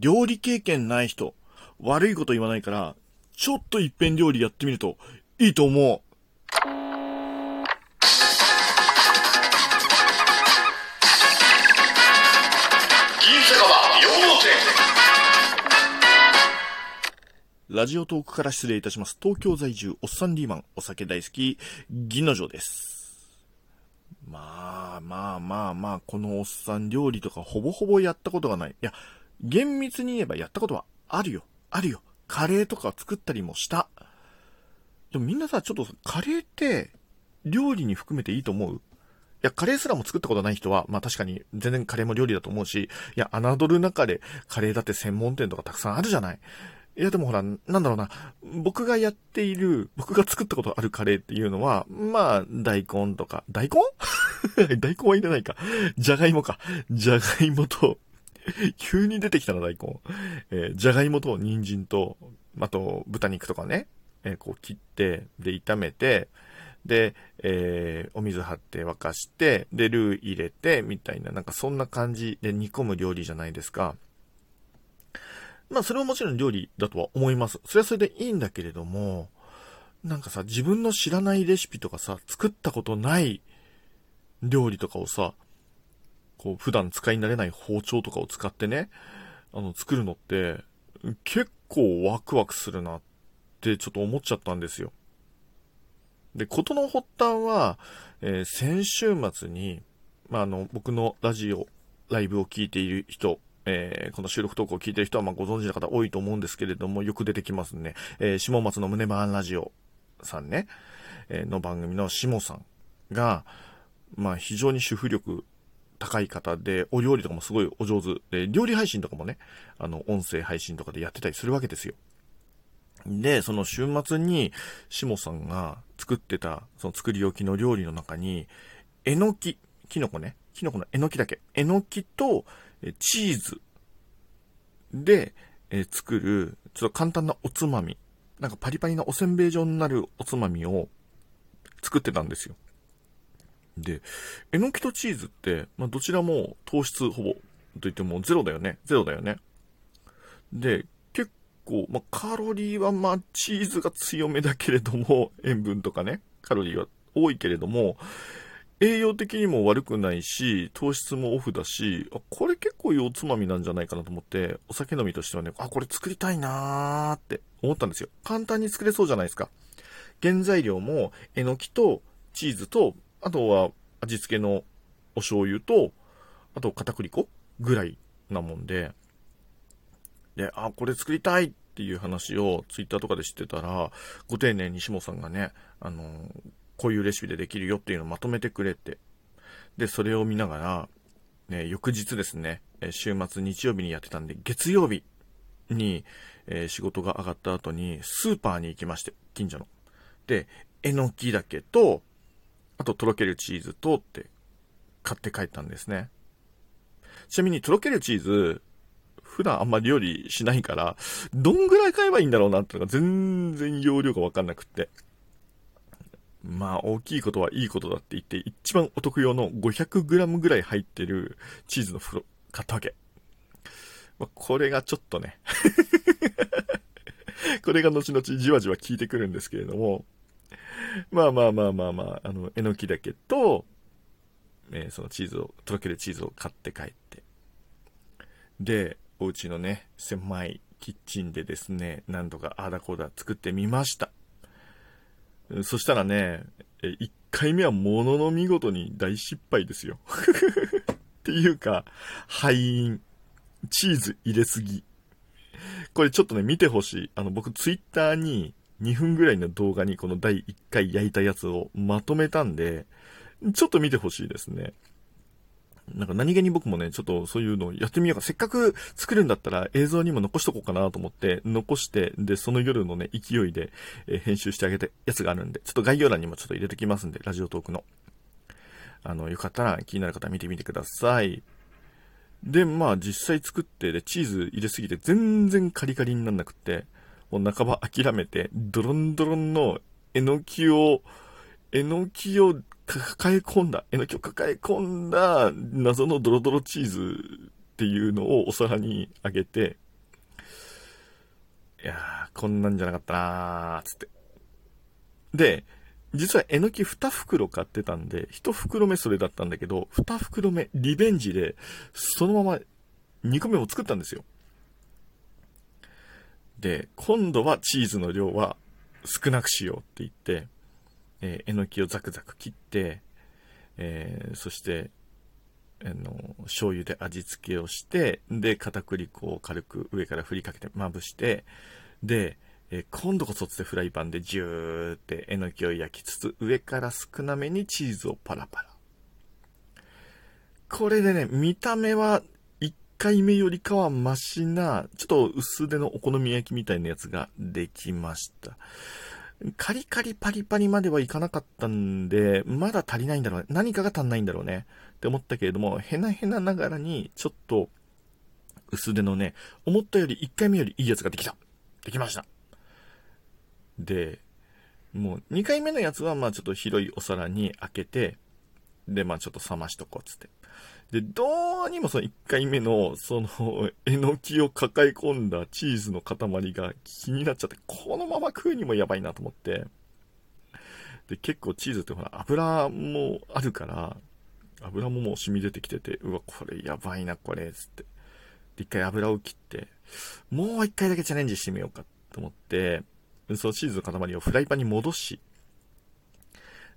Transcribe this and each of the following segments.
料理経験ない人、悪いこと言わないから、ちょっと一遍料理やってみるといいと思う。ラジオトークから失礼いたします。東京在住、おっさんリーマン、お酒大好き、銀の城です。まあまあまあまあ、このおっさん料理とかほぼほぼやったことがない。いや、厳密に言えばやったことはあるよ。あるよ。カレーとか作ったりもした。でもみんなさ、ちょっとカレーって料理に含めていいと思う？いや、カレーすらも作ったことない人は、まあ確かに全然カレーも料理だと思うし、いや、侮る中でカレーだって専門店とかたくさんあるじゃない？いや、でもほら、なんだろうな。僕がやっている、僕が作ったことあるカレーっていうのは、まあ、大根とか、大根？大根はいらないか。じゃがいもか。じゃがいもと、急に出てきたな、大根。えー、じゃがいもと人参と、あと、豚肉とかね、えー、こう切って、で、炒めて、で、えー、お水張って沸かして、で、ルー入れて、みたいな、なんかそんな感じで煮込む料理じゃないですか。まあ、それももちろん料理だとは思います。それはそれでいいんだけれども、なんかさ、自分の知らないレシピとかさ、作ったことない料理とかをさ、こう、普段使い慣れない包丁とかを使ってね、あの、作るのって、結構ワクワクするなってちょっと思っちゃったんですよ。で、ことの発端は、えー、先週末に、まあ、あの、僕のラジオ、ライブを聞いている人、えー、この収録投稿を聞いてる人はまご存知の方多いと思うんですけれども、よく出てきますね。えー、下松の胸バーンラジオさんね、え、の番組の下さんが、まあ非常に主婦力高い方で、お料理とかもすごいお上手で、料理配信とかもね、あの、音声配信とかでやってたりするわけですよ。で、その週末に、下さんが作ってた、その作り置きの料理の中に、えのき、きのこね、きのこのえのきだけ、えのきと、チーズで、え作る、ちょっと簡単なおつまみ。なんかパリパリなおせんべい状になるおつまみを作ってたんですよ。で、えのきとチーズって、まあ、どちらも糖質ほぼと言ってもゼロだよね。ゼロだよね。で、結構、まあ、カロリーはまあ、チーズが強めだけれども、塩分とかね、カロリーは多いけれども、栄養的にも悪くないし、糖質もオフだし、あ、これ結構いいおつまみなんじゃないかなと思って、お酒飲みとしてはね、あ、これ作りたいなーって思ったんですよ。簡単に作れそうじゃないですか。原材料も、えのきと、チーズと、あとは味付けのお醤油と、あと片栗粉ぐらいなもんで、で、あ、これ作りたいっていう話をツイッターとかで知ってたら、ご丁寧に下さんがね、あのこういうレシピでできるよっていうのをまとめてくれて、で、それを見ながら、ね、翌日ですね、週末日曜日にやってたんで、月曜日に、えー、仕事が上がった後に、スーパーに行きまして、近所の。で、えのきだけと、あととろけるチーズとって買って帰ったんですね。ちなみにとろけるチーズ、普段あんまり料理しないから、どんぐらい買えばいいんだろうなってのが全然容量がわかんなくって。まあ、大きいことはいいことだって言って、一番お得用の 500g ぐらい入ってるチーズの袋買ったわけ。まあ、これがちょっとね これが後々じわじわ効いてくるんですけれども、まあまあまあまあまあ、あの、えのきだけと、えー、そのチーズを、とろけるチーズを買って帰って。で、お家のね、狭いキッチンでですね、何度かあだこだ作ってみました。そしたらね、1回目はものの見事に大失敗ですよ。っていうか、敗因。チーズ入れすぎ。これちょっとね、見てほしい。あの、僕ツイッターに2分ぐらいの動画にこの第1回焼いたやつをまとめたんで、ちょっと見てほしいですね。なんか何気に僕もね、ちょっとそういうのをやってみようか。せっかく作るんだったら映像にも残しとこうかなと思って、残して、で、その夜のね、勢いで、え、編集してあげたやつがあるんで、ちょっと概要欄にもちょっと入れてきますんで、ラジオトークの。あの、よかったら気になる方見てみてください。で、まあ実際作って、で、チーズ入れすぎて全然カリカリになんなくって、もう半ば諦めて、ドロンドロンのえのきを、えのきを抱え込んだ、えのきを抱え込んだ謎のドロドロチーズっていうのをお皿にあげて、いやー、こんなんじゃなかったなー、つって。で、実はえのき2袋買ってたんで、1袋目それだったんだけど、2袋目リベンジで、そのまま2個目を作ったんですよ。で、今度はチーズの量は少なくしようって言って、えー、えのきをザクザク切って、えー、そして、あの、醤油で味付けをして、で、片栗粉を軽く上から振りかけてまぶして、で、え今度こそつってフライパンでジューってえのきを焼きつつ、上から少なめにチーズをパラパラ。これでね、見た目は回目よりかはマシな、ちょっと薄手のお好み焼きみたいなやつができました。カリカリパリパリまではいかなかったんで、まだ足りないんだろうね。何かが足んないんだろうね。って思ったけれども、へなへなながらに、ちょっと、薄手のね、思ったより1回目よりいいやつができた。できました。で、もう2回目のやつはまあちょっと広いお皿に開けて、で、まあちょっと冷ましとこうつって。で、どうにもその1回目の、その、えのきを抱え込んだチーズの塊が気になっちゃって、このまま食うにもやばいなと思って。で、結構チーズってほら、油もあるから、油ももう染み出てきてて、うわ、これやばいな、これ、つって。で、一回油を切って、もう一回だけチャレンジしてみようかと思って、そのチーズの塊をフライパンに戻し、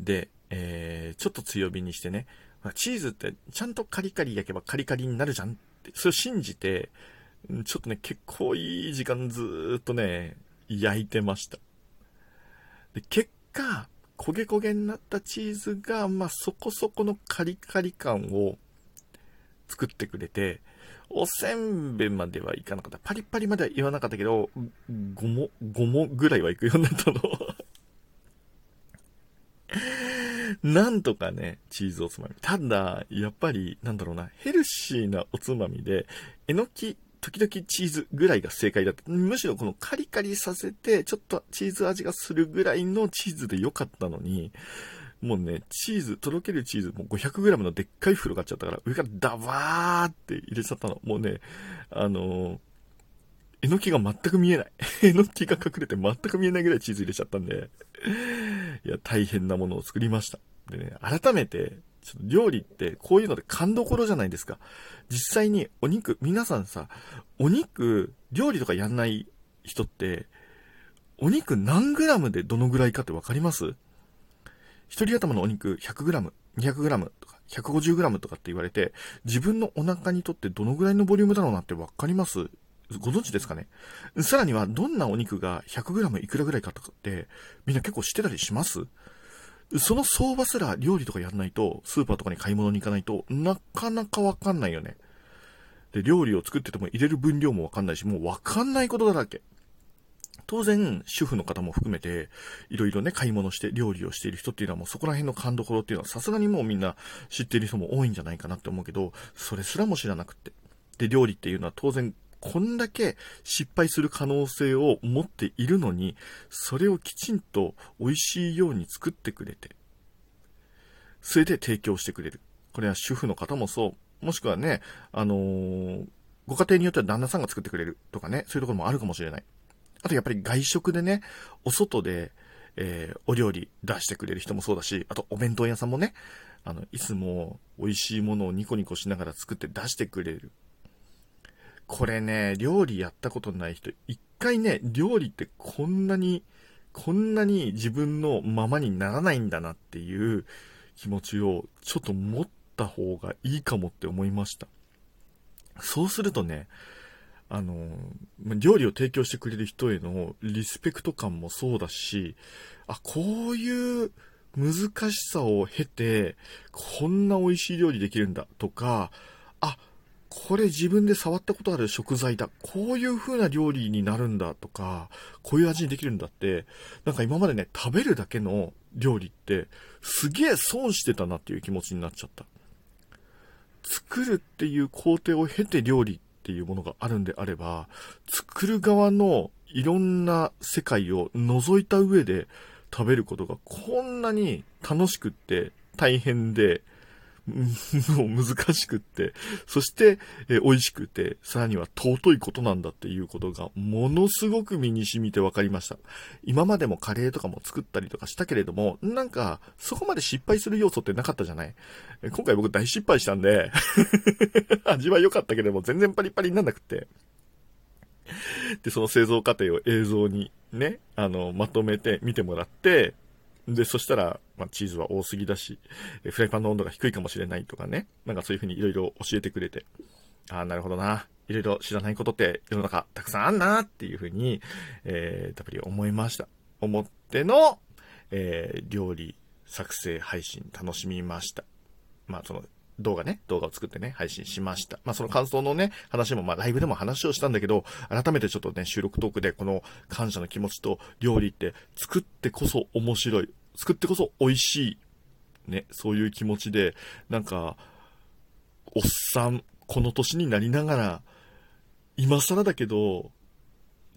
で、えー、ちょっと強火にしてね、チーズってちゃんとカリカリ焼けばカリカリになるじゃんって、それを信じて、ちょっとね、結構いい時間ずっとね、焼いてました。で、結果、焦げ焦げになったチーズが、まあ、そこそこのカリカリ感を作ってくれて、おせんべいまではいかなかった。パリパリまでは言わなかったけど、5も、5もぐらいは行くようになったの。なんとかね、チーズおつまみ。ただ、やっぱり、なんだろうな、ヘルシーなおつまみで、えのき、時々チーズぐらいが正解だった。むしろこのカリカリさせて、ちょっとチーズ味がするぐらいのチーズで良かったのに、もうね、チーズ、とろけるチーズ、もう 500g のでっかい袋買っちゃったから、上からダバーって入れちゃったの。もうね、あのー、えのきが全く見えない。えのきが隠れて全く見えないぐらいチーズ入れちゃったんで、いや、大変なものを作りました。でね、改めて、ちょっと料理ってこういうので勘どころじゃないですか。実際にお肉、皆さんさ、お肉、料理とかやんない人って、お肉何グラムでどのぐらいかってわかります？一人頭のお肉 100g、200g とか 150g とかって言われて、自分のお腹にとってどのぐらいのボリュームだろうなってわかります？ご存知ですかね？さらには、どんなお肉が 100g いくらぐらいかとかって、みんな結構知ってたりします？その相場すら料理とかやらないと、スーパーとかに買い物に行かないとなかなかわかんないよね。で、料理を作ってても入れる分量もわかんないし、もうわかんないことだらけ。当然、主婦の方も含めて、いろいろね、買い物して料理をしている人っていうのはもうそこら辺の勘どころっていうのはさすがにもうみんな知ってる人も多いんじゃないかなって思うけど、それすらも知らなくって。で、料理っていうのは当然、こんだけ失敗する可能性を持っているのに、それをきちんと美味しいように作ってくれて、それで提供してくれる。これは主婦の方もそう。もしくはね、あのー、ご家庭によっては旦那さんが作ってくれるとかね、そういうところもあるかもしれない。あとやっぱり外食でね、お外で、えー、お料理出してくれる人もそうだし、あとお弁当屋さんもね、あの、いつも美味しいものをニコニコしながら作って出してくれる。これね、料理やったことない人、一回ね、料理ってこんなに、こんなに自分のままにならないんだなっていう気持ちをちょっと持った方がいいかもって思いました。そうするとね、あの、料理を提供してくれる人へのリスペクト感もそうだし、あ、こういう難しさを経て、こんな美味しい料理できるんだとか、あ、これ自分で触ったことある食材だ。こういう風な料理になるんだとか、こういう味にできるんだって、なんか今までね、食べるだけの料理って、すげえ損してたなっていう気持ちになっちゃった。作るっていう工程を経て料理っていうものがあるんであれば、作る側のいろんな世界を覗いた上で食べることがこんなに楽しくって大変で、もう難しくって、そして、え美味しくて、さらには尊いことなんだっていうことが、ものすごく身に染みて分かりました。今までもカレーとかも作ったりとかしたけれども、なんか、そこまで失敗する要素ってなかったじゃない？今回僕大失敗したんで 味は良かったけれども、全然パリパリになんなくて。で、その製造過程を映像にね、あの、まとめて見てもらって、で、そしたら、まあ、チーズは多すぎだし、フライパンの温度が低いかもしれないとかね、なんかそういうふうにいろいろ教えてくれて、ああ、なるほどな。いろいろ知らないことって世の中たくさんあんなっていうふうに、えー、たっぷり思いました。思っての、えー、料理作成配信楽しみました。まあ、その、動画ね、動画を作ってね、配信しました。まあ、その感想のね、話も、まあ、ライブでも話をしたんだけど、改めてちょっとね、収録トークでこの感謝の気持ちと料理って作ってこそ面白い。作ってこそ美味しい。ね、そういう気持ちで、なんか、おっさん、この年になりながら、今更だけど、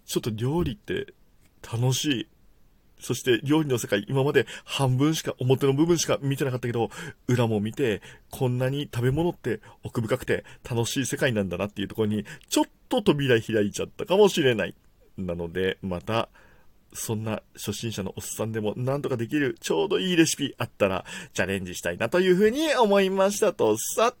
ちょっと料理って楽しい。そして料理の世界、今まで半分しか、表の部分しか見てなかったけど、裏も見て、こんなに食べ物って奥深くて楽しい世界なんだなっていうところに、ちょっと扉開いちゃったかもしれない。なので、また、そんな初心者のおっさんでもなんとかできるちょうどいいレシピあったらチャレンジしたいなというふうに思いましたとさ。